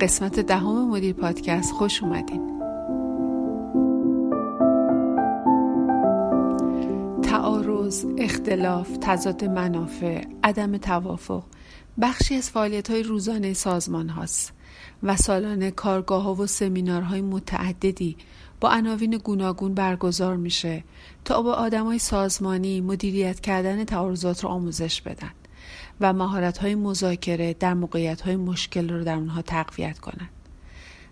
قسمت دهم مدیر پادکست خوش اومدین. تعارض، اختلاف، تضاد منافع، عدم توافق بخشی از فعالیت های روزانه سازمان هاست و سالانه کارگاه ها و سمینارهای متعددی با عناوین گوناگون برگزار میشه تا به آدمای سازمانی مدیریت کردن تعارضات رو آموزش بدن. و مهارت های مذاکره در موقعیت های مشکل رو در اونها تقویت کنند.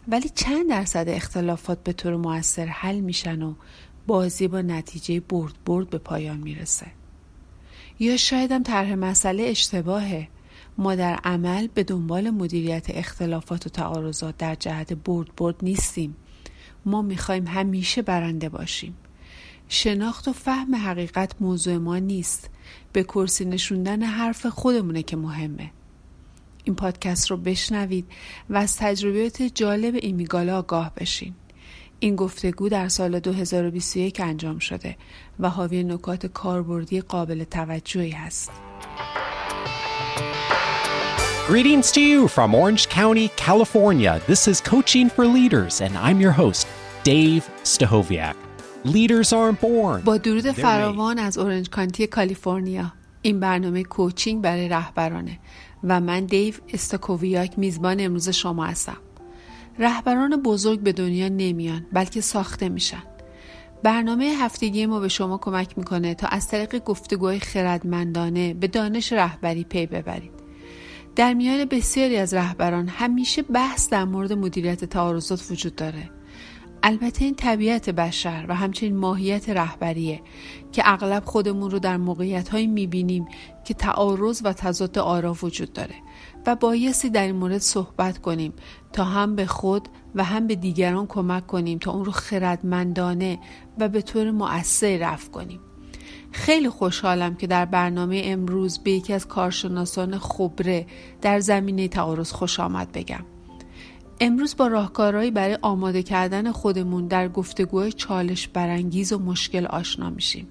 ولی چند درصد اختلافات به طور موثر حل میشن و بازی با نتیجه برد برد به پایان می‌رسه. یا شاید هم طرح مسئله اشتباهه. ما در عمل به دنبال مدیریت اختلافات و تعارضات در جهت برد برد نیستیم. ما می‌خوایم همیشه برنده باشیم. شناخت و فهم حقیقت موضوع ما نیست به کرسی نشوندن حرف خودمونه که مهمه این پادکست رو بشنوید و از تجربیات جالب ایمیگالا آگاه بشین این گفتگو در سال 2021 انجام شده و حاوی نکات کاربردی قابل توجهی هست. Greetings to you from Orange County, California. This is Coaching for Leaders, and I'm your host, Dave Stahoviak. Leaders aren't born. با درود فراوان از اورنج کانتی کالیفرنیا این برنامه coaching برای رهبرانه و من دیو استاکوویاک میزبان امروز شما هستم. رهبران بزرگ به دنیا نمیان بلکه ساخته میشن. برنامه هفتگی ما به شما کمک می‌کنه تا از طریق گفتگوهای خردمندانه به دانش رهبری پی ببرید. در میان بسیاری از رهبران همیشه بحث در مورد مدیریت تعارضات وجود داره. البته این طبیعت بشر و همچنین ماهیت رهبریه که اغلب خودمون رو در موقعیت هایی می‌بینیم که تعارض و تضاد آرا وجود داره و بایستی در این مورد صحبت کنیم تا هم به خود و هم به دیگران کمک کنیم تا اون رو خردمندانه و به طور مؤثر رفت کنیم. خیلی خوشحالم که در برنامه امروز به یکی از کارشناسان خبره در زمینه تعارض خوش آمد بگم. امروز با راهکارهایی برای آماده کردن خودمون در گفتگوهای چالش برانگیز و مشکل آشنا میشیم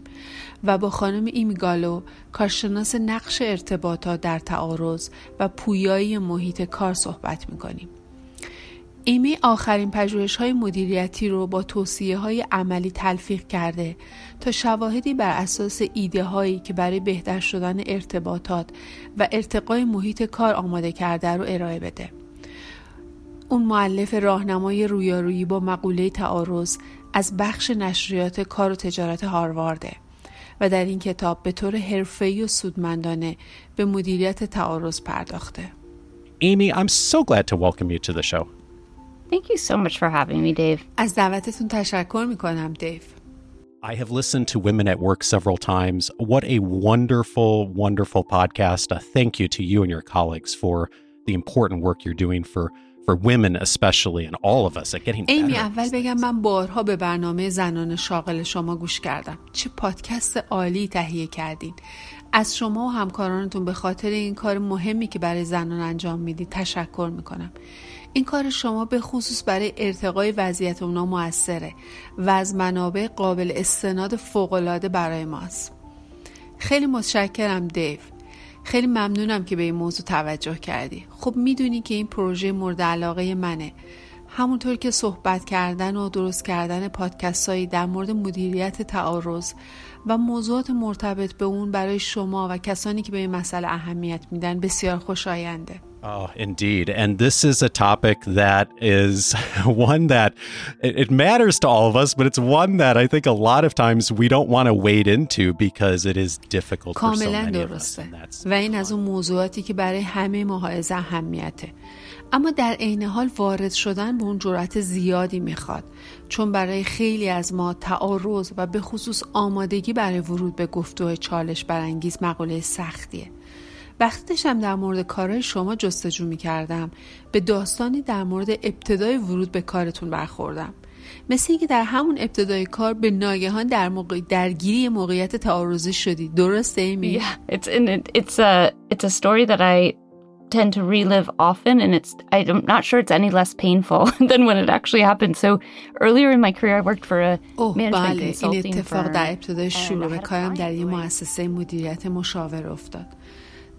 و با خانم ایمیگالو کارشناس نقش ارتباطات در تعارض و پویایی محیط کار صحبت می‌کنیم ایمی آخرین پژوهش های مدیریتی رو با توصیه های عملی تلفیق کرده تا شواهدی بر اساس ایده هایی که برای بهتر شدن ارتباطات و ارتقای محیط کار آماده کرده رو ارائه بده. اون معلف راهنمای رویارویی با مقوله تعارض از بخش نشریات کار و تجارت هاروارده و در این کتاب به طور حرفه‌ای و سودمندانه به مدیریت تعارض پرداخته. Amy, I'm so glad to welcome you to the show. Thank you so much for having me, Dave. از دعوتتون تشکر میکنم دیو. I have listened to Women at Work several times. What a wonderful, wonderful podcast. Uh, thank you to you and your colleagues for the important work you're doing for for women especially and all of us at getting ایمی. اول بگم من بارها به برنامه زنان شاغل شما گوش کردم. چه پادکست عالی تهیه کردین. از شما و همکارانتون به خاطر این کار مهمی که برای زنان انجام می‌دید تشکر می‌کنم. این کار شما به خصوص برای ارتقای وضعیت اونا موثره و از منابع قابل استناد فوقالعاده برای ماست. خیلی متشکرم دیو. خیلی ممنونم که به این موضوع توجه کردی. خب می‌دونی که این پروژه مورد علاقه منه. همونطور که صحبت کردن و درست کردن پادکست هایی در مورد مدیریت تعارض و موضوعات مرتبط به اون برای شما و کسانی که به این مسئله اهمیت میدن بسیار خوشاینده. Oh, indeed. And this is a topic that is one that it, it matters to all of us, but it's one that I think a lot of times we don't want to wade into because it is difficult for so کاملا many of us. درسته And that's و این از اون موضوعاتی که برای همه ماهایز اهمیته اما در عین حال وارد شدن به اون جرأت زیادی می‌خواد چون برای خیلی از ما تعارض و به خصوص آمادگی برای ورود به گفتگوهای چالش برانگیز مقوله سختیه وقتی داشتم در مورد کارهای شما جستجو می کردم به داستانی در مورد ابتدای ورود به کارتون برخوردم مثل اینکه در همون ابتدای کار به ناگهان در موقع درگیری موقعیت تعارضی شدی درسته ایمی؟ Yeah, it's it, it's a it's a story that I tend to relive often, and it's I'm not sure it's any less painful than when it actually happened. So earlier in my career, I worked for a اوه management بله این consulting اتفاق firm. در ابتدای شروع کارم در یه مؤسسه مدیریت مشاور افتاد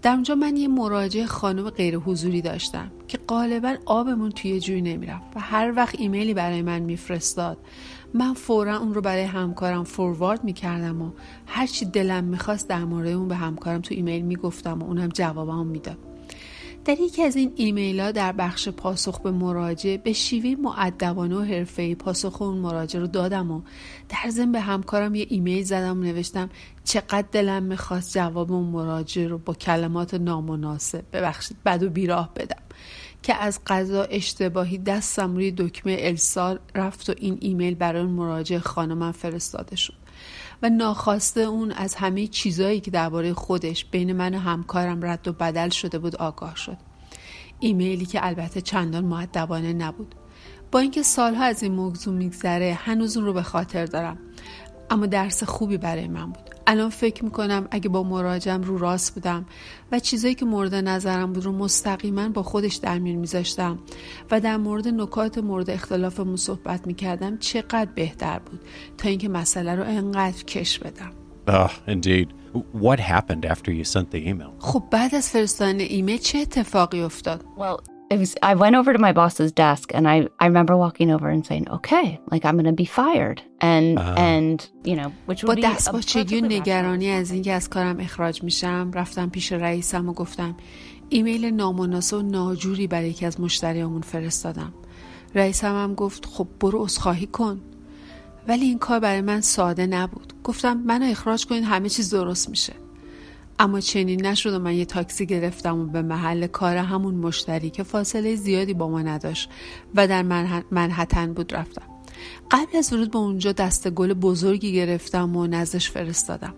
در اونجا من یه مراجع خانم غیر حضوری داشتم که غالبا آبمون توی جوی نمی‌رفت و هر وقت ایمیلی برای من میفرستاد من فورا اون رو برای همکارم فوروارد می‌کردم و هرچی دلم می‌خواست در مورد اون به همکارم تو ایمیل می‌گفتم و اونم جوابم می‌داد. در یکی از این ایمیل ها در بخش پاسخ به مراجع به شیوه معدبانه و حرفه‌ای پاسخ اون مراجع رو دادم و در ضمن به همکارم یه ایمیل زدم و نوشتم چقدر دلم می‌خواست جواب اون مراجع رو با کلمات نامناسب ببخشید بد و بیراه بدم. که از قضا اشتباهی دستم روی دکمه ارسال رفت و این ایمیل برای اون مراجع خانمم فرستاده شد. و ناخواسته اون از همه چیزایی که درباره خودش بین من و همکارم رد و بدل شده بود آگاه شد. ایمیلی که البته چندان معدبانه نبود. با اینکه سالها از این موضوع میگذره هنوز اون رو به خاطر دارم. اما درس خوبی برای من بود. الان فکر می‌کنم اگه با مراجعم رو راست بودم و چیزایی که مورد نظرم بود رو مستقیما با خودش در میون میذاشتم و در مورد نکات مورد اختلافمون صحبت می‌کردم چقدر بهتر بود تا اینکه مسئله رو انقدر کش بدم Oh, indeed. What happened after you sent the email? خب بعد از فرستادن ایمیل چه اتفاقی افتاد؟ Well, it was I went over to my boss's desk and I I remember walking over and saying, "Okay, like I'm going to be fired." And and you know, which با would be a دستپاچگی و perfectly نگرانی از اینکه از کارم اخراج میشم؟ رفتم پیش رئیسم و گفتم ایمیل نامناسب و ناجوری برای یکی از مشتریامون فرستادم. رئیسم هم گفت خب برو عذرخواهی کن. ولی این کار برای من ساده نبود. گفتم منو اخراج کنین همه چیز درست میشه. اما چنین نشد و من یه تاکسی گرفتم و به محل کار همون مشتری که فاصله زیادی با ما نداشت و در منح- منحتن بود رفتم. قبل از ورود به اونجا دست گل بزرگی گرفتم و نزدش فرستادم.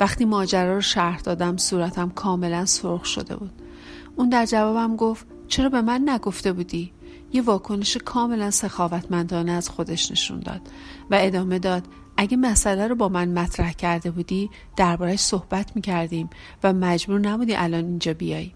وقتی ماجرا رو شرح دادم صورتم کاملا سرخ شده بود. اون در جوابم گفت چرا به من نگفته بودی؟ یه واکنش کاملا سخاوتمندانه از خودش نشون داد و ادامه داد اگه مسئله رو با من مطرح کرده بودی دربارش صحبت می‌کردیم و مجبور نبودی الان اینجا بیای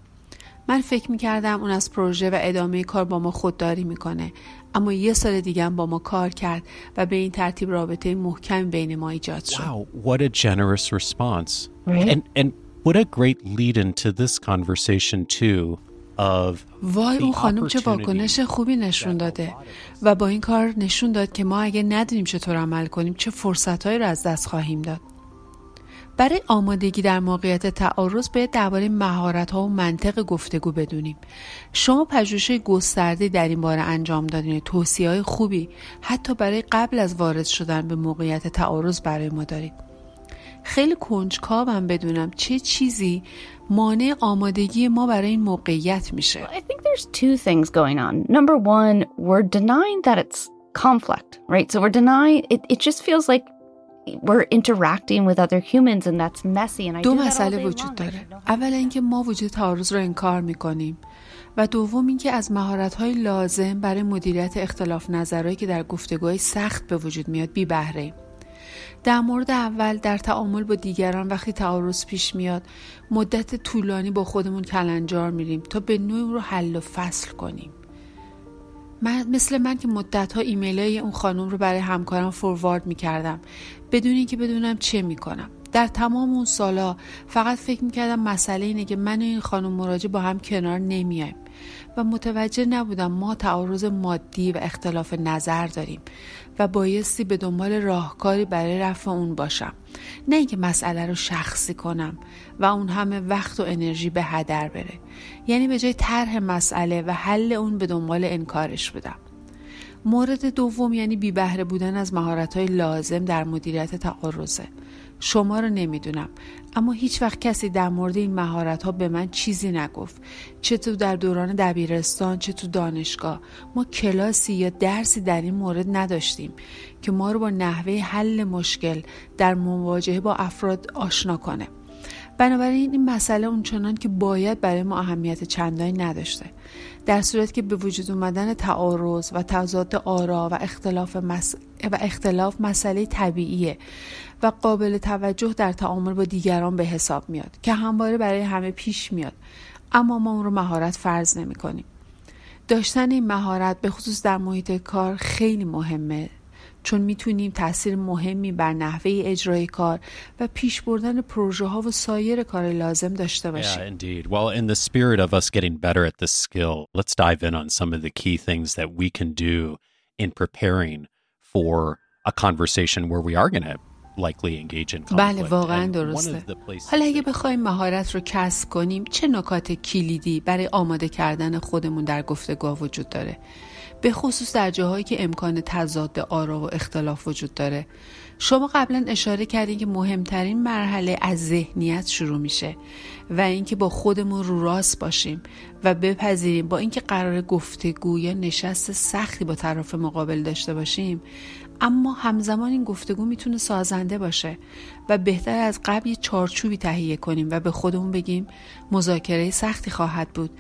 من فکر می‌کردم اون از پروژه و ادامه کار با ما خودداری می‌کنه اما یه سال دیگه هم با ما کار کرد و به این ترتیب رابطه محکم بین ما ایجاد شد Wow, what a generous response. Right. And and what a great lead into this conversation too وای اون خانم چه واکنش خوبی نشون داده. و با این کار نشون داد که ما اگه ندونیم چطور عمل کنیم چه فرصتهایی رو از دست خواهیم داد. برای آمادگی در موقعیت تعارض باید درباره مهارت ها و منطق گفتگو بدونیم. شما پژوهش گسترده در این باره انجام دادین توصیه های خوبی حتی برای قبل از وارد شدن به موقعیت تعارض برای ما دارید. خیلی کنجکاوم بدونم چه چیزی مانع آمادگی ما برای این موقعیت میشه. I think there's two things going on. Number one, we're denying that it's conflict, right? So we're denying it, it just feels like we're interacting with other humans and that's messy and I دو مسئله وجود داره. اولا اینکه ما وجود تعارض رو انکار می‌کنیم و دوم اینکه از مهارت های لازم برای مدیریت اختلاف نظرهایی که در گفتگوهای سخت به وجود میاد بی بهره ایم. در مورد اول در تعامل با دیگران وقتی تعارض پیش میاد مدت طولانی با خودمون کلنجار میریم تا به نوعی رو حل و فصل کنیم. من مثل من که مدت ها ایمیل های اون خانم رو برای همکارم فوروارد می‌کردم. بدون اینکه بدونم چه می‌کنم. در تمام اون سالا فقط فکر می‌کردم مسئله اینه که من و این خانم مراجع با هم کنار نمیایم و متوجه نبودم ما تعارض مادی و اختلاف نظر داریم. و بایستی به دنبال راهکاری برای رفع اون باشم. نه اینکه مسئله رو شخصی کنم و اون همه وقت و انرژی به هدر بره. یعنی به جای طرح مسئله و حل اون به دنبال انکارش بودم. مورد دوم یعنی بی بهره بودن از مهارت لازم در مدیریت تعارضه. شما رو نمی‌دونم. اما هیچ وقت کسی در مورد این مهارت ها به من چیزی نگفت. چه تو در دوران دبیرستان چه تو دانشگاه. ما کلاسی یا درسی در این مورد نداشتیم که ما رو با نحوه حل مشکل در مواجهه با افراد آشنا کنه. بنابراین این مسئله اونچنان که باید برای ما اهمیت چندانی نداشته. در صورت که به وجود اومدن تعارض و تضاد آرا و اختلاف, مس... و اختلاف مسئله طبیعیه و قابل توجه در تعامل با دیگران به حساب میاد که همواره برای همه پیش میاد اما ما اون رو مهارت فرض نمی کنیم. داشتن این مهارت به خصوص در محیط کار خیلی مهمه چون می‌تونیم تاثیر مهمی بر نحوه اجرای کار و پیش بردن پروژه ها و سایر کار لازم داشته باشیم. Yeah, indeed. Well, in the spirit of us getting better at this skill, let's dive in on some of the key things that we can do in preparing for a conversation where we are going to بله واقعا درسته حالا اگه بخوایم مهارت رو کسب کنیم چه نکات کلیدی برای آماده کردن خودمون در گفتگاه وجود داره به خصوص در جاهایی که امکان تضاد آرا و اختلاف وجود داره. شما قبلا اشاره کردین که مهمترین مرحله از ذهنیت شروع میشه و اینکه با خودمون رو راست باشیم و بپذیریم. با اینکه قرار گفتگو یا نشست سختی با طرف مقابل داشته باشیم اما همزمان این گفتگو می‌تونه سازنده باشه و بهتر از قبل یه چارچوبی تهیه کنیم و به خودمون بگیم مذاکره سختی خواهد بود.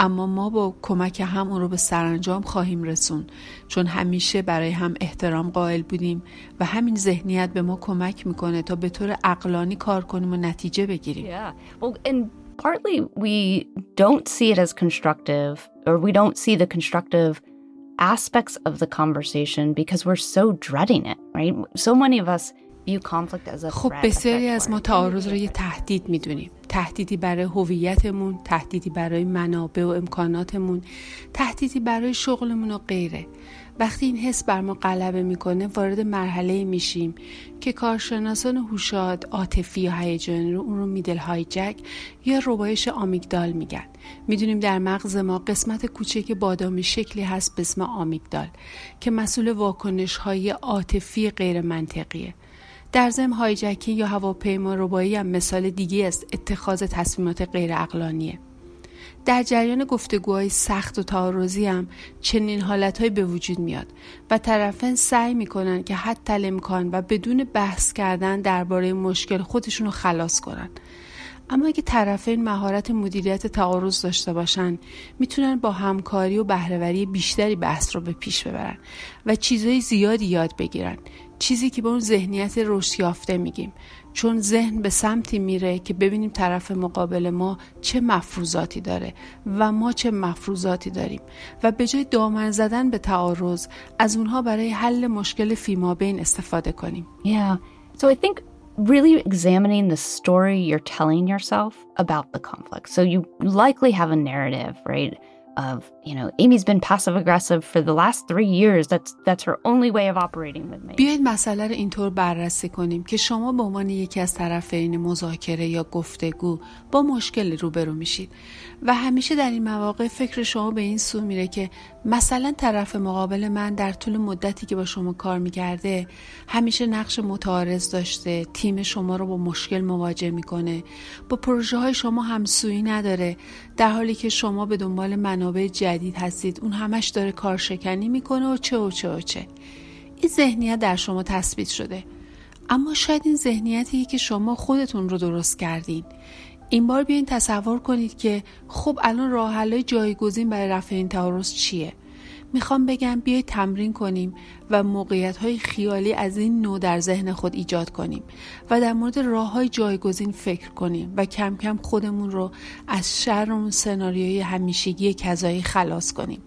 اما ما با کمک هم اون رو به سرانجام خواهیم رسون چون همیشه برای هم احترام قائل بودیم و همین ذهنیت به ما کمک می‌کنه تا به طور اقلانی کار کنیم و نتیجه بگیریم yeah. well, and partly we don't see it as constructive or we don't see the constructive aspects of the conversation because we're so dreading it, right? So many of us خب بسیاری از ما تعارض رو یه تهدید می‌دونیم. تهدیدی برای هویتمون تهدیدی برای منابع و امکاناتمون تهدیدی برای شغلمون و غیره. وقتی این حس بر ما غلبه می‌کنه وارد مرحله میشیم که کارشناسان هوشاد عاطفی یا هیجانی رو اون رو میدل هایجک یا ربایش آمیگدال میگن. می‌دونیم در مغز ما قسمت کوچک بادامی شکلی هست به اسم آمیگدال که مسئول واکنش های عاطفی غیر منطقیه در ضمن هایجکی یا هواپیما ربایی هم مثال دیگه است اتخاذ تصمیمات غیر اقلانیه در جریان گفتگوهای سخت و تعارضی هم چنین حالتهایی به وجود میاد و طرفین سعی می‌کنن که حتی امکان و بدون بحث کردن درباره مشکل خودشون رو خلاص کنن. اما اگه طرفین مهارت مدیریت تعارض داشته باشن می‌تونن با همکاری و بهرهوری بیشتری بحث رو به پیش ببرن و چیزهای زیادی یاد بگیرن چیزی که به اون ذهنیت رشد یافته میگیم چون ذهن به سمتی میره که ببینیم طرف مقابل ما چه مفروضاتی داره و ما چه مفروضاتی داریم و به جای دامن زدن به تعارض از اونها برای حل مشکل فیما بین استفاده کنیم Yeah. So I think really examining the story you're telling yourself about the conflict. So you likely have a narrative, right? Of you know Amy's been passive aggressive for the last three years. That's that's her only way of operating with me. بیایید مسئله رو اینطور بررسی کنیم که شما به عنوان یکی از طرفین مذاکره یا گفتگو با مشکلی روبرو میشید. و همیشه در این مواقع فکر شما به این سو میره که مثلا طرف مقابل من در طول مدتی که با شما کار می‌کرده همیشه نقش متعارض داشته تیم شما رو با مشکل مواجه می‌کنه با پروژه های شما همسویی نداره. در حالی که شما به دنبال منابع جدید هستید اون همش داره کارشکنی می‌کنه و چه و چه و چه. این ذهنیت در شما تثبیت شده. اما شاید این ذهنیتی که شما خودتون رو درست کردین. این بار بیاین تصور کنید که خب الان راه جایگزین برای رفع این تعارض چیه؟ می‌خوام بگم بیای تمرین کنیم و موقعیت های خیالی از این نوع در ذهن خود ایجاد کنیم و در مورد راه های جایگزین فکر کنیم و کم کم خودمون رو از شر اون سناریوی همیشگی کذایی خلاص کنیم.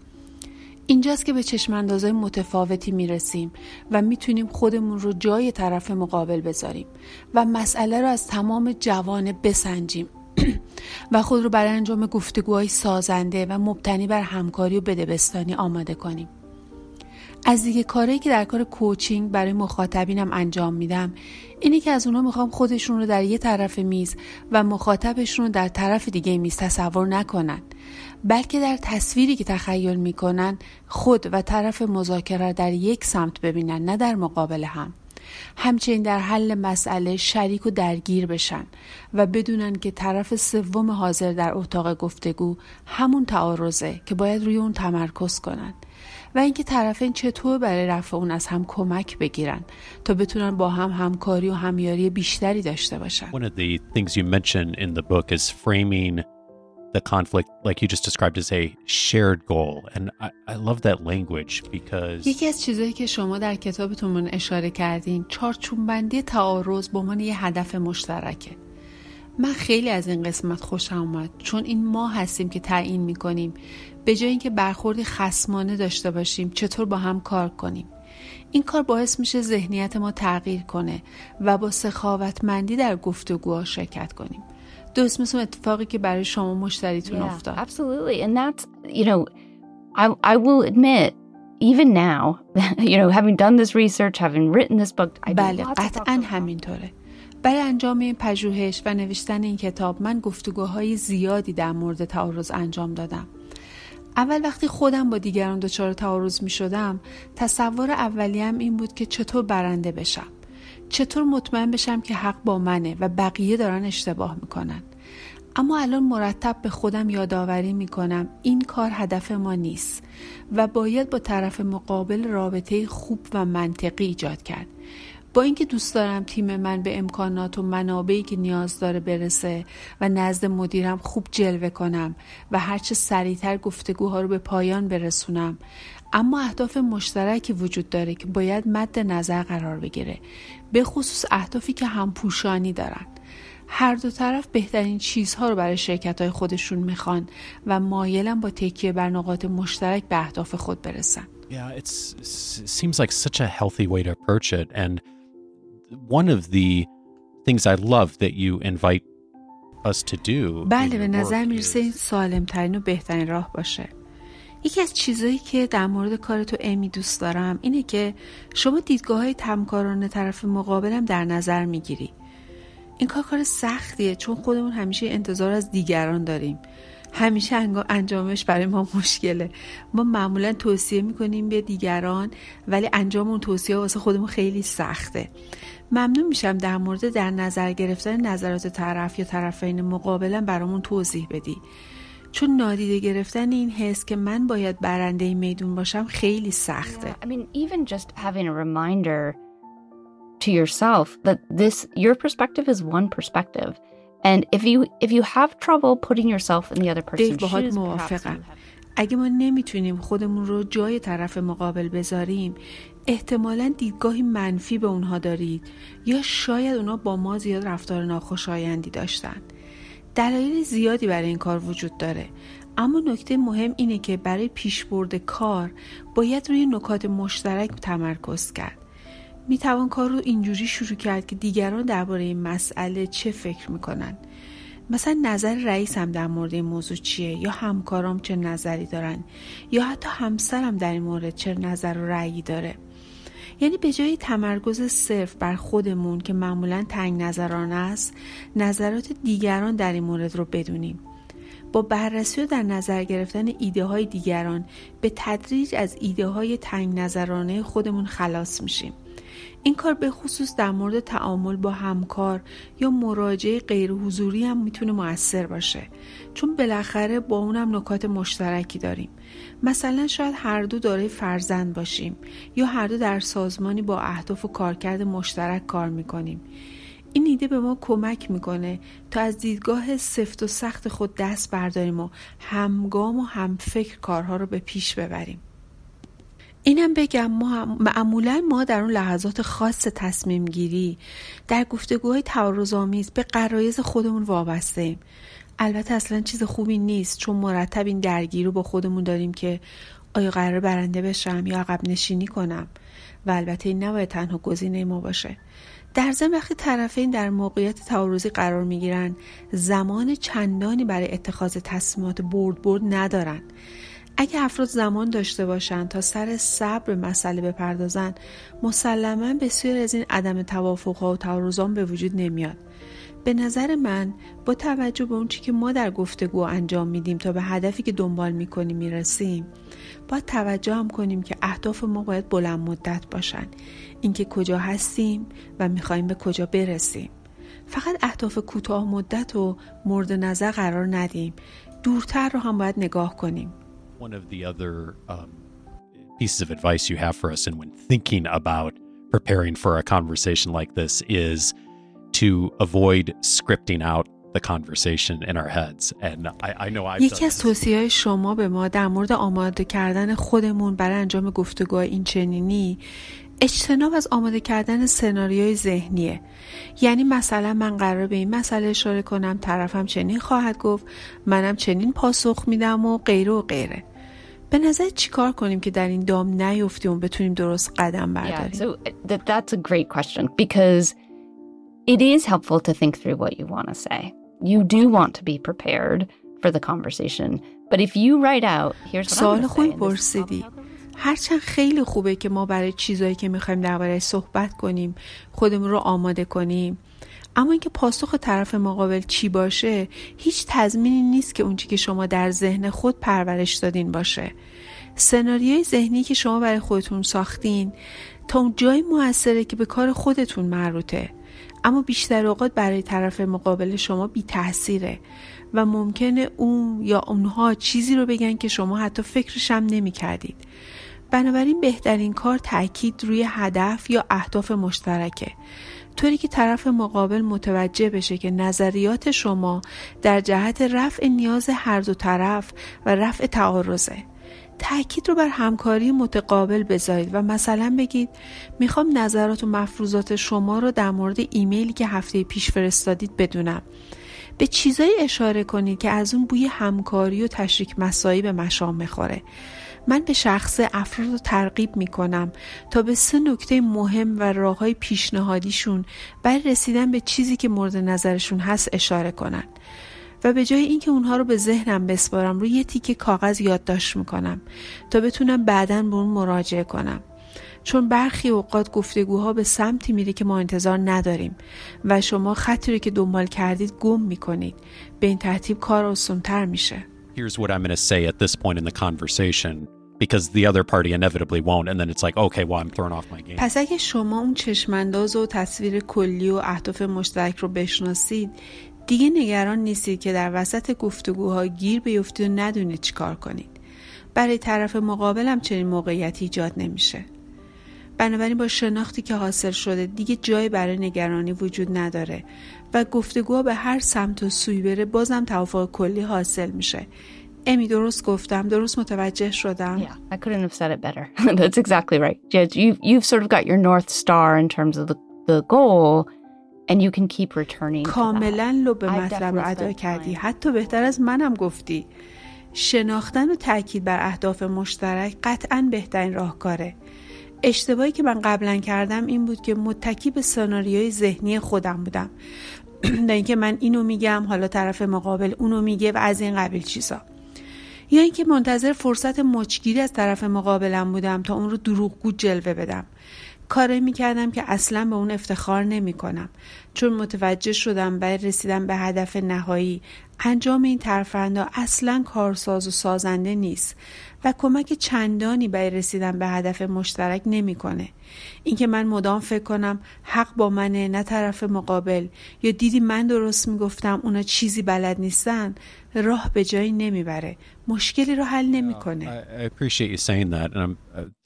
اینجاست که به چشماندازهای متفاوتی می‌رسیم و می‌تونیم خودمون رو جای طرف مقابل بذاریم و مسئله رو از تمام جوانه بسنجیم. و خود رو برای انجام گفتگوهای سازنده و مبتنی بر همکاری و بدبستانی آماده کنیم. از دیگه کاری که در کار کوچینگ برای مخاطبینم انجام میدم اینه که از اونا می‌خوام خودشون رو در یه طرف میز و مخاطبشون رو در طرف دیگه میز تصور نکنن بلکه در تصویری که تخیل می‌کنن خود و طرف مذاکره در یک سمت ببینن نه در مقابل هم. همچنین در حل مسئله شریک و درگیر بشن و بدونن که طرف سوم حاضر در اتاق گفتگو همون تعارضه که باید روی اون تمرکز کنن و اینکه طرفین چطور برای رفع اون از هم کمک بگیرن تا بتونن با هم همکاری و همیاری بیشتری داشته باشن. One of the things you mention in the book is framing the conflict like you just described as a shared goal. And I, I love that language because یکی از چیزایی که شما در کتابتون اشاره کردین چارچوب بندی تعارض به عنوان یه هدف مشترکه. من خیلی از این قسمت خوشم اومد چون این ما هستیم که تعیین می‌کنیم. به جای اینکه برخوردی خسمانه داشته باشیم چطور با هم کار کنیم؟ این کار باعث میشه ذهنیت ما تغییر کنه و با سخاوتمندی در گفتگوها شرکت کنیم. درست مثل اتفاقی که برای شما مشتریتون Yeah, افتاد. absolutely. And that's, you know, I, I will admit, even now, you know, having done this research, having written this book, I بله قطعا همینطوره. برای انجام این پژوهش و نوشتن این کتاب من گفتگوهای زیادی در مورد تعارض انجام دادم. اول وقتی خودم با دیگران دچار تعارض می شدم تصور اولیم این بود که چطور برنده بشم. چطور مطمئن بشم که حق با منه و بقیه دارن اشتباه می‌کنن؟ اما الان مرتب به خودم یادآوری می‌کنم این کار هدف ما نیست و باید با طرف مقابل رابطه خوب و منطقی ایجاد کرد. با اینکه دوست دارم تیم من به امکانات و منابعی که نیاز داره برسه و نزد مدیرم خوب جلوه کنم و هرچه سریعتر گفتگوها رو به پایان برسونم اما اهداف مشترکی وجود داره که باید مد نظر قرار بگیره به خصوص اهدافی که هم پوشانی دارن. هر دو طرف بهترین چیزها رو برای شرکت های خودشون می‌خوان و مایلن با تکیه بر نقاط مشترک به اهداف خود برسن. Yeah, it's it seems like such a healthy way to approach it. And one of the things I love that you invite us to do. in بله به نظر می‌رسه این سالم ترین و بهترین راه باشه. یکی از چیزهایی که در مورد کار تو امی دوست دارم اینه که شما دیدگاه های همکاران طرف مقابلم در نظر می‌گیری. این کار کار سختیه چون خودمون همیشه انتظار از دیگران داریم. همیشه انجامش برای ما مشکله. ما معمولا توصیه می‌کنیم به دیگران ولی انجام اون توصیه واسه خودمون خیلی سخته. ممنون میشم در مورد در نظر گرفتن نظرات طرف یا طرفین مقابلا برامون توضیح بدی. چون نادیده گرفتن این حس که من باید برنده میدون باشم خیلی سخته. Yeah, I mean, even just having a reminder to yourself that this your perspective is one perspective. And if you if you have trouble putting yourself in the other person's shoes, موافقم. اگه ما نمی‌تونیم خودمون رو جای طرف مقابل بذاریم احتمالا دیدگاهی منفی به اونها دارید یا شاید اونا با ما زیاد رفتار ناخوشایندی داشتن. دلایل زیادی برای این کار وجود داره. اما نکته مهم اینه که برای پیشبرد کار باید روی نکات مشترک تمرکز کرد. می توان کار رو اینجوری شروع کرد که دیگران درباره این مسئله چه فکر می‌کنن. مثلا نظر رئیسم در مورد این موضوع چیه؟ یا همکارام چه نظری دارن؟ یا حتی همسرم در این مورد چه نظر و رأیی داره؟ یعنی به جای تمرکز صرف بر خودمون که معمولا تنگ نظرانه است نظرات دیگران در این مورد رو بدونیم. با بررسی و در نظر گرفتن ایده های دیگران به تدریج از ایده های تنگ نظرانه خودمون خلاص میشیم. این کار به خصوص در مورد تعامل با همکار یا مراجعه غیر حضوری هم می‌تونه موثر باشه. چون بالاخره با اونم نکات مشترکی داریم. مثلا شاید هر دو دارای فرزند باشیم یا هر دو در سازمانی با اهداف و کارکرد مشترک کار می‌کنیم. این ایده به ما کمک می‌کنه تا از دیدگاه سفت و سخت خود دست برداریم و همگام و همفکر کارها رو به پیش ببریم. اینم بگم ما معمولا ما در اون لحظات خاص تصمیم گیری در گفتگوهای تعارض‌آمیز به قرایز خودمون وابسته ایم البته اصلا چیز خوبی نیست چون مرتب این درگیر رو با خودمون داریم که آیا قرار برنده بشم یا عقب نشینی کنم. و البته این نباید تنها گزینه ما باشه. در ضمن وقتی طرفین در موقعیت تعارضی قرار می‌گیرن زمان چندانی برای اتخاذ تصمیمات برد برد ندارن. اگه افراد زمان داشته باشند تا سر صبر مسئله بپردازن مسلما بسیار از این عدم توافقها و تعارضان به وجود نمیاد. به نظر من با توجه به اون چی که ما در گفتگو انجام میدیم تا به هدفی که دنبال می‌کنیم می‌رسیم باید توجه هم کنیم که اهداف ما باید بلند مدت باشن. اینکه کجا هستیم و می‌خوایم به کجا برسیم. فقط اهداف کوتاه مدت و مورد نظر قرار ندیم. دورتر رو هم باید نگاه کنیم. One of the other um, pieces of advice you have for us, and when thinking about preparing for a conversation like this, is to avoid scripting out the conversation in our heads. And I, I know I've یکی done از this. توصیه شما به ما در مورد آماده کردن خودمون برای انجام گفتگوهای این چنینی اجتناب از آماده کردن سناریوی ذهنیه یعنی مثلا من قرار به این مسئله اشاره کنم طرفم چنین خواهد گفت منم چنین پاسخ میدم و غیره و غیره به نظر چیکار کنیم که در این دام نیفتیم و بتونیم درست قدم برداریم yeah, so that, that's a great question because it is helpful to think through what you want to say you do want to be prepared for the conversation but if you write out here's what سوال خوبی پرسیدی هرچند خیلی خوبه که ما برای چیزایی که می‌خوایم درباره صحبت کنیم خودمون رو آماده کنیم اما اینکه پاسخ طرف مقابل چی باشه هیچ تضمینی نیست که اونچه که شما در ذهن خود پرورش دادین باشه. سناریوی ذهنی که شما برای خودتون ساختین تا اون جایی موثره که به کار خودتون مربوطه. اما بیشتر اوقات برای طرف مقابل شما بی تاثیره و ممکنه اون یا اونها چیزی رو بگن که شما حتی فکرش هم نمی کردید. بنابراین بهترین کار تاکید روی هدف یا اهداف مشترکه. طوری که طرف مقابل متوجه بشه که نظریات شما در جهت رفع نیاز هر دو طرف و رفع تعارضه. تاکید رو بر همکاری متقابل بذارید و مثلا بگید می‌خوام نظرات و مفروضات شما رو در مورد ایمیلی که هفته پیش فرستادید بدونم. به چیزایی اشاره کنید که از اون بوی همکاری و تشریک مسایی به مشام می‌خوره. من به شخص افراد رو ترغیب می کنم تا به سه نکته مهم و راه های پیشنهادیشون برای رسیدن به چیزی که مورد نظرشون هست اشاره کنن. و به جای اینکه اونها رو به ذهنم بسپارم روی یه تیکه کاغذ یادداشت می‌کنم تا بتونم بعدا به اون مراجعه کنم. چون برخی اوقات گفتگوها به سمتی میره که ما انتظار نداریم و شما خطی رو که دنبال کردید گم می‌کنید. به این ترتیب کار آسانتر میشه. Here's what I'm going to say at this point in the conversation because the other party inevitably won't. And then it's like, okay, well, I'm thrown off my game. پس اگه شما اون چشمانداز و تصویر کلی و اهداف مشترک رو بشناسید دیگه نگران نیستید که در وسط گفتگوها گیر بیفتید و ندونید چیکار کنید برای طرف مقابلم چنین موقعیتی ایجاد نمیشه بنابراین با شناختی که حاصل شده دیگه جایی برای نگرانی وجود نداره و گفتگوها به هر سمت و سوی بره بازم توافق کلی حاصل میشه امی درست گفتم درست متوجه شدم Yeah, I couldn't have said it better. That's exactly right. Yeah, you've, you've sort of got your North Star in terms of the, the goal, and you can keep returning. کاملا لب مطلب رو ادا کردی. حتی بهتر از منم گفتی شناختن و تاکید بر اهداف مشترک قطعا بهترین راهکاره اشتباهی که من قبلا کردم این بود که متکی به سناریوی ذهنی خودم بودم در اینکه من اینو میگم حالا طرف مقابل اونو میگه و از این قبیل چیزا. یا اینکه منتظر فرصت مچگیری از طرف مقابلم بودم تا اون رو دروغگو جلوه بدم. کاری می‌کردم که اصلا به اون افتخار نمی کنم چون متوجه شدم برای رسیدن به هدف نهایی. انجام این ترفندا اصلا کارساز و سازنده نیست. و کمک چندانی برای رسیدن به هدف مشترک نمی‌کنه. اینکه من مدام فکر کنم حق با منه نه طرف مقابل یا دیدی من درست می‌گفتم اونا چیزی بلد نیستن راه به جایی نمی‌بره مشکلی رو حل نمی‌کنه I, appreciate you saying that. And I'm,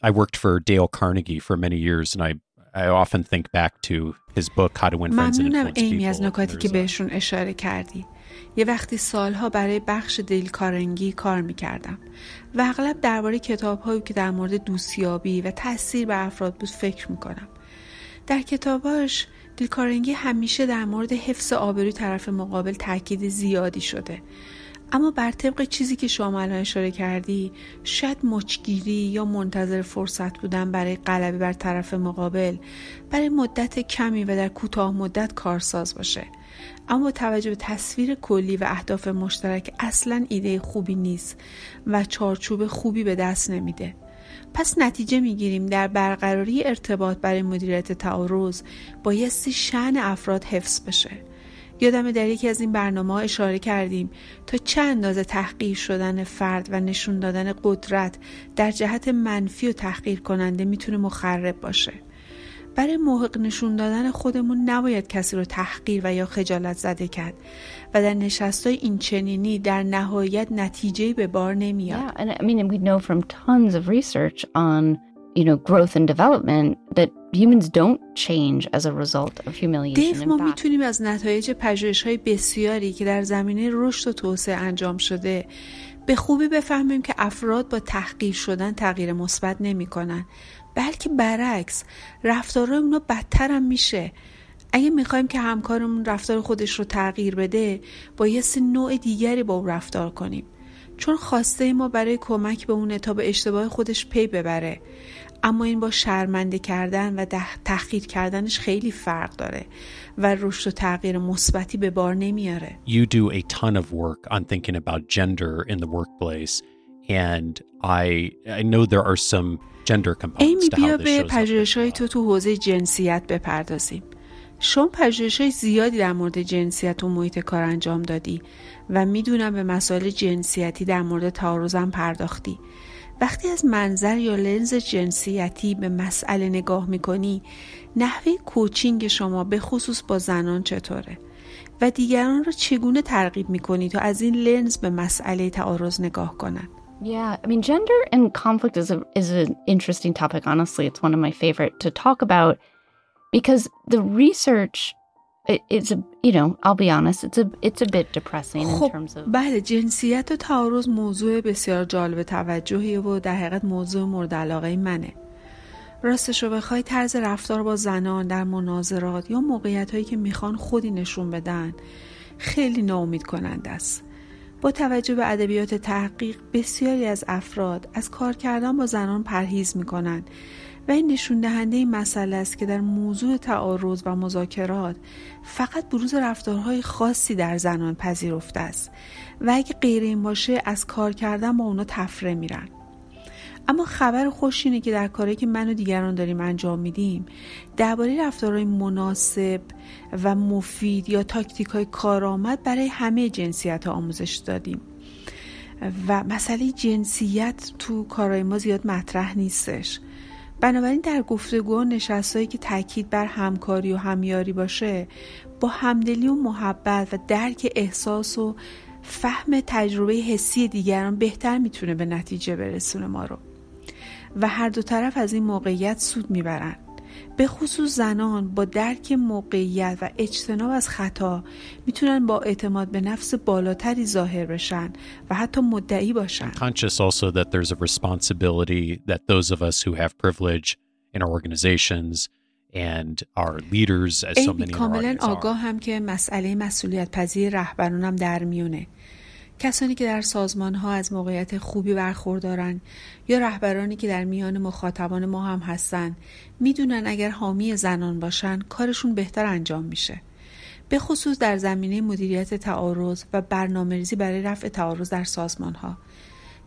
I worked for Dale Carnegie for many years, and I, I often think back to his book, How to Win Friends and ممنونم Influence ایمی از People. نکاتی که بهشون اشاره کردی یه وقتی سالها برای بخش دیل کارنگی کار می‌کردم و اغلب درباره کتاب هایی که در مورد دوستیابی و تاثیر بر افراد بود فکر می‌کنم. در کتاباش دیل کارنگی همیشه در مورد حفظ آبروی طرف مقابل تاکید زیادی شده. اما بر طبق چیزی که شما الان اشاره کردی شاید مچگیری یا منتظر فرصت بودن برای غلبه بر طرف مقابل برای مدت کمی و در کوتاه مدت کارساز باشه. اما توجه به تصویر کلی و اهداف مشترک اصلا ایده خوبی نیست و چارچوب خوبی به دست نمیده. پس نتیجه می‌گیریم در برقراری ارتباط برای مدیریت تعارض بایستی شعن افراد حفظ بشه. یادم در یکی از این برنامه ها اشاره کردیم تا چه اندازه تحقیر شدن فرد و نشون دادن قدرت در جهت منفی و تحقیر کننده می‌تونه مخرب باشه. برای محق نشون دادن خودمون نباید کسی رو تحقیر و یا خجالت زده کرد. و در نشستای این چنینی در نهایت نتیجه به بار نمیاد. Yeah, and I mean, we know from tons of research on, you know, growth and development that humans don't change as a result of humiliation. دیو ما می‌تونیم از نتایج پژوهش های بسیاری که در زمینه رشد و توسعه انجام شده به خوبی بفهمیم که افراد با تحقیر شدن تغییر مثبت نمی‌کنن. بلکه برعکس رفتارهای اونا بدتر هم میشه. اگه می‌خوایم که همکارمون رفتار خودش رو تغییر بده بایستی نوع دیگری با اون رفتار کنیم. چون خواسته ما برای کمک به اونه تا به اشتباه خودش پی ببره. اما این با شرمنده کردن و تحقیر کردنش خیلی فرق داره و رشد و تغییر مثبتی به بار نمیاره. You do a ton of work on thinking about gender in the workplace and I I know there are some ایمی بیا به پژوهش های تو تو حوزه جنسیت بپردازیم. شما پژوهش های زیادی در مورد جنسیت و محیط کار انجام دادی و می‌دونم به مسائل جنسیتی در مورد تعارضم پرداختی. وقتی از منظر یا لنز جنسیتی به مسئله نگاه می‌کنی نحوه کوچینگ شما به خصوص با زنان چطوره؟ و دیگران را چگونه ترغیب می‌کنی تا از این لنز به مسئله تعارض نگاه کنند Yeah, I mean, gender and conflict is a is an interesting topic. Honestly, it's one of my favorite to talk about because the research it's a you know I'll be honest it's a it's a bit depressing in terms of بله جنسیت و تعارض موضوع بسیار جالب توجهی و در حقیقت موضوع مورد علاقه منه راستش رو بخوای طرز رفتار با زنان در مناظرات یا موقعیت هایی که می‌خوان خودی نشون بدن خیلی ناامید کننده است با توجه به ادبیات تحقیق بسیاری از افراد از کار کردن با زنان پرهیز می‌کنند و این نشون دهنده این مسئله است که در موضوع تعارض و مذاکرات فقط بروز رفتارهای خاصی در زنان پذیرفته است و اگه غیر این باشه از کار کردن با اونا تفره میرن. اما خبر خوش اینه که در کاری که من و دیگران داریم انجام میدیم درباره رفتارهای مناسب و مفید یا تاکتیک های کارآمد برای همه جنسیت ها آموزش دادیم. و مسئله جنسیت تو کارهای ما زیاد مطرح نیستش. بنابراین در گفتگو نشستهایی که تاکید بر همکاری و همیاری باشه با همدلی و محبت و درک احساس و فهم تجربه حسی دیگران بهتر می‌تونه به نتیجه برسونه ما رو. و هر دو طرف از این موقعیت سود می‌برن به خصوص زنان با درک موقعیت و اجتناب از خطا می‌تونن با اعتماد به نفس بالاتری ظاهر بشن و حتی مدعی باشن. Conscious also that there's a responsibility that those of us who have privilege in our organizations and our leaders as so many کاملا آگاه هم که مسئله مسئولیت پذیر رهبرانم در میونه. کسانی که در سازمان ها از موقعیت خوبی برخوردارن یا رهبرانی که در میان مخاطبان ما هم هستن می‌دونن اگر حامی زنان باشن کارشون بهتر انجام میشه. به خصوص در زمینه مدیریت تعارض و برنامه ریزی برای رفع تعارض در سازمان ها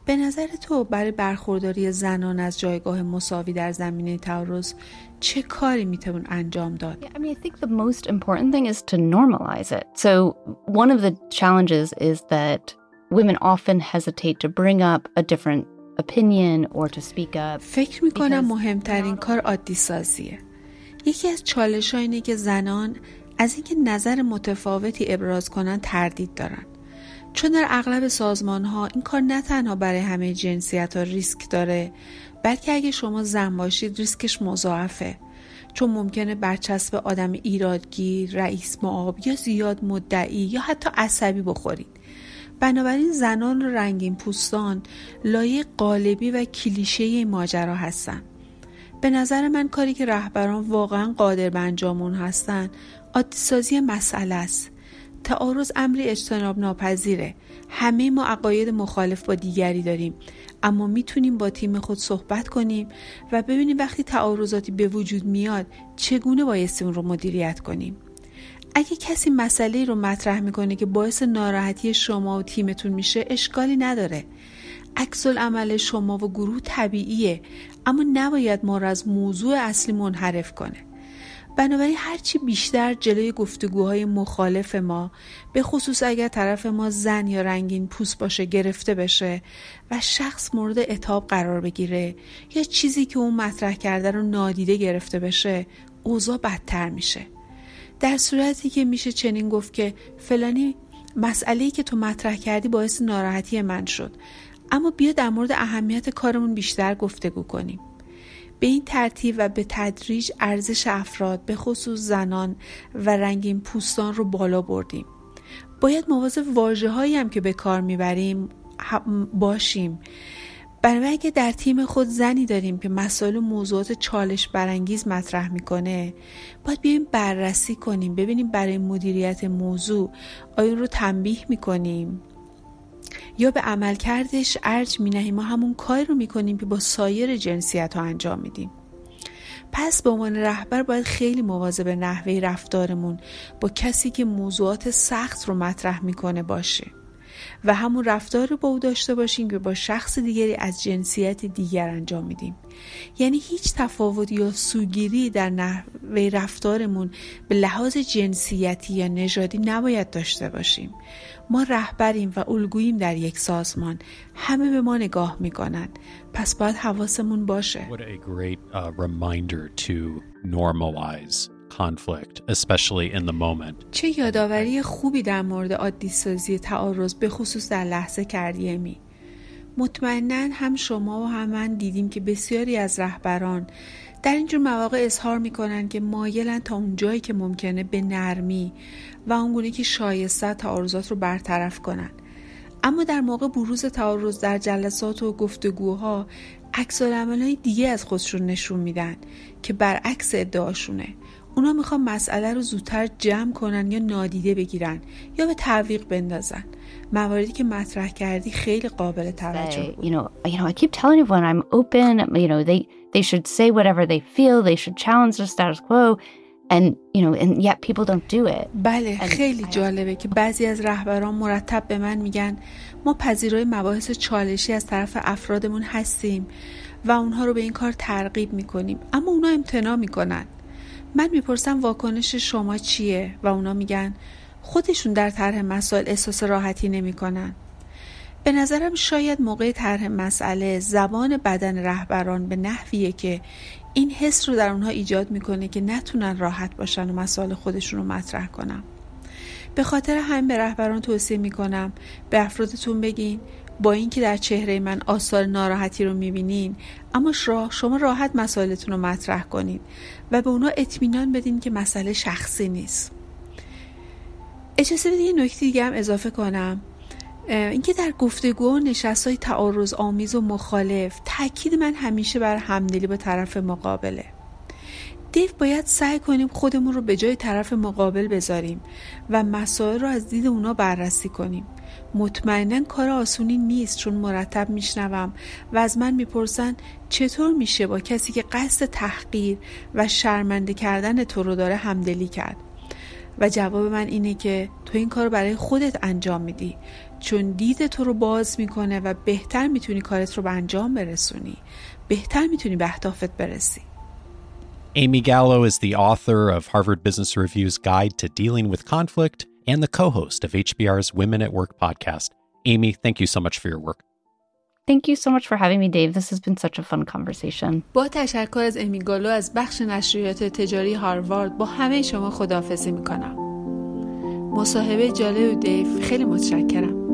به نظر تو برای برخورداری زنان از جایگاه مساوی در زمینه تعارض چه کاری میتون انجام داد؟ I mean, I think the most important thing is to normalize it. So one of the challenges is that women often hesitate to bring up a different opinion or to speak up. فکر می‌کنم مهمترین کار عادی سازیه. یکی از چالش اینه که زنان از اینکه نظر متفاوتی ابراز کنن تردید دارن. چون در اغلب سازمان ها این کار نه تنها برای همه جنسیت ها ریسک داره بلکه اگه شما زن باشید ریسکش مضاعفه. چون ممکنه برچسب آدم ایرادگیر، رئیس معاب یا زیاد مدعی یا حتی عصبی بخورید. بنابراین زنان رنگین پوستان لایه قالبی و کلیشه ماجرا هستن. به نظر من کاری که رهبران واقعا قادر به انجامون هستن عادی مسئله است. تعارض امری اجتناب ناپذیره همه ما عقاید مخالف با دیگری داریم. اما می‌تونیم با تیم خود صحبت کنیم و ببینیم وقتی تعارضاتی به وجود میاد چگونه بایستی اون رو مدیریت کنیم. اگه کسی مسئله رو مطرح می‌کنه که باعث ناراحتی شما و تیمتون میشه اشکالی نداره. عکس عمل شما و گروه طبیعیه اما نباید ما را از موضوع اصلی منحرف کنه. بنابراین هرچی بیشتر جلوی گفتگوهای مخالف ما به خصوص اگر طرف ما زن یا رنگین پوست باشه گرفته بشه و شخص مورد اتاب قرار بگیره یا چیزی که اون مطرح کرده رو نادیده گرفته بشه اوضاع بدتر میشه. در صورتی که میشه چنین گفت که فلانی مسئله که تو مطرح کردی باعث ناراحتی من شد. اما بیا در مورد اهمیت کارمون بیشتر گفتگو کنیم. به این ترتیب و به تدریج ارزش افراد به خصوص زنان و رنگین پوستان رو بالا بردیم. باید مواظب واجه هایی هم که به کار می‌بریم باشیم. بنابراین اگه در تیم خود زنی داریم که مسائل و موضوعات چالش برانگیز مطرح می‌کنه باید بیایم بررسی کنیم ببینیم برای مدیریت موضوع آیا رو تنبیه می‌کنیم؟ یا به عمل کردش ارج می نهیم ما همون کاری رو می‌کنیم که با سایر جنسیت ها انجام میدیم. پس به عنوان رهبر باید خیلی مواظب نحوه رفتارمون با کسی که موضوعات سخت رو مطرح می‌کنه باشه. و همون رفتار رو با او داشته باشیم که با شخص دیگری از جنسیت دیگر انجام میدیم. یعنی هیچ تفاوت یا سوگیری در نحوه رفتارمون به لحاظ جنسیتی یا نژادی نباید داشته باشیم. ما رهبریم و الگوییم در یک سازمان. همه به ما نگاه می‌کنند. پس باید حواسمون باشه. Uh, conflict especially in the moment. چه یادآوری خوبی در مورد عادی سازی تعارض به خصوص در لحظه کردی امی؟ مطمئنا هم شما و هم من دیدیم که بسیاری از رهبران در اینجور مواقع اظهار می‌کنن که مایلن تا اون جایی که ممکنه به نرمی و اونگونه که شایسته تعارضات رو برطرف کنن. اما در موقع بروز تعارض در جلسات و گفتگوها عکس های دیگه از خودشون نشون میدن که برعکس ادعاشونه. اونا می‌خوان مسئله رو زودتر جمع کنن یا نادیده بگیرن یا به تعویق بندازن مواردی که مطرح کردی خیلی قابل توجه بود. You know, you know, I keep telling everyone I'm open, you know, they they should say whatever they feel, they should challenge the status quo. And, you know, and yet people don't do it. بله خیلی جالبه که بعضی از رهبران مرتب به من میگن ما پذیرای مباحث چالشی از طرف افرادمون هستیم و اونها رو به این کار ترغیب می‌کنیم اما اونا امتناع می‌کنن من می‌پرسم واکنش شما چیه؟ و اونا میگن خودشون در طرح مسائل احساس راحتی نمی‌کنن. به نظرم شاید موقع طرح مسئله زبان بدن رهبران به نحویه که این حس رو در اونها ایجاد می‌کنه که نتونن راحت باشن و مسائل خودشون رو مطرح کنم به خاطر همین به رهبران توصیه می‌کنم به افرادتون بگین با اینکه در چهره من آثار ناراحتی رو می‌بینین اما شما راحت مسائلتون رو مطرح کنید و به اونا اطمینان بدین که مسئله شخصی نیست. اجازه بدید یه نکته دیگه هم اضافه کنم. اینکه در گفتگو و نشست های تعارض آمیز و مخالف تاکید من همیشه بر همدلی با طرف مقابله. دیو باید سعی کنیم خودمون رو به جای طرف مقابل بذاریم و مسائل رو از دید اونا بررسی کنیم. مطمئنا کار آسونی نیست چون مرتب میشنوم و از من می‌پرسن چطور میشه با کسی که قصد تحقیر و شرمنده کردن تو رو داره همدلی کرد؟ و جواب من اینه که تو این کار برای خودت انجام میدی چون دید تو رو باز می‌کنه و بهتر می‌تونی کارت رو به انجام برسونی. بهتر می‌تونی به اهدافت برسی. Amy Gallo is the author of Harvard Business Review's Guide to Dealing with Conflict and the co host of HBR's Women at Work podcast. Amy, thank you so much for your work. Thank you so much for having me, Dave. This has been such a fun conversation. با تشکر از امی گالو از بخش نشریات تجاری هاروارد با همه شما خداحافظی میکنم. مصاحبه جالب دیو خیلی متشکرم.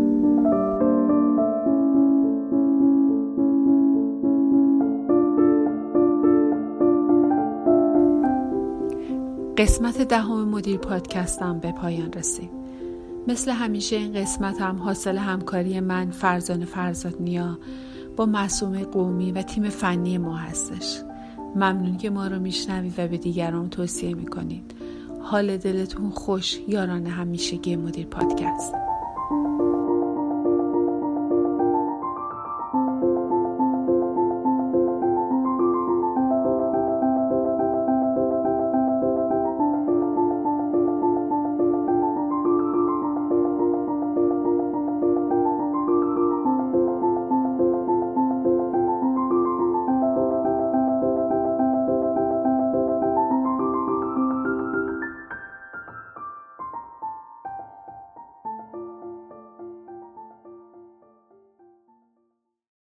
قسمت دهم مدیر پادکستم به پایان رسید. مثل همیشه این قسمت هم حاصل همکاری من فرزان فرزاد نیا با معصومه قومی و تیم فنی ما هستش. ممنون که ما رو میشنوید و به دیگران توصیه می‌کنید. حال دلتون خوش یاران همیشگی مدیر پادکست.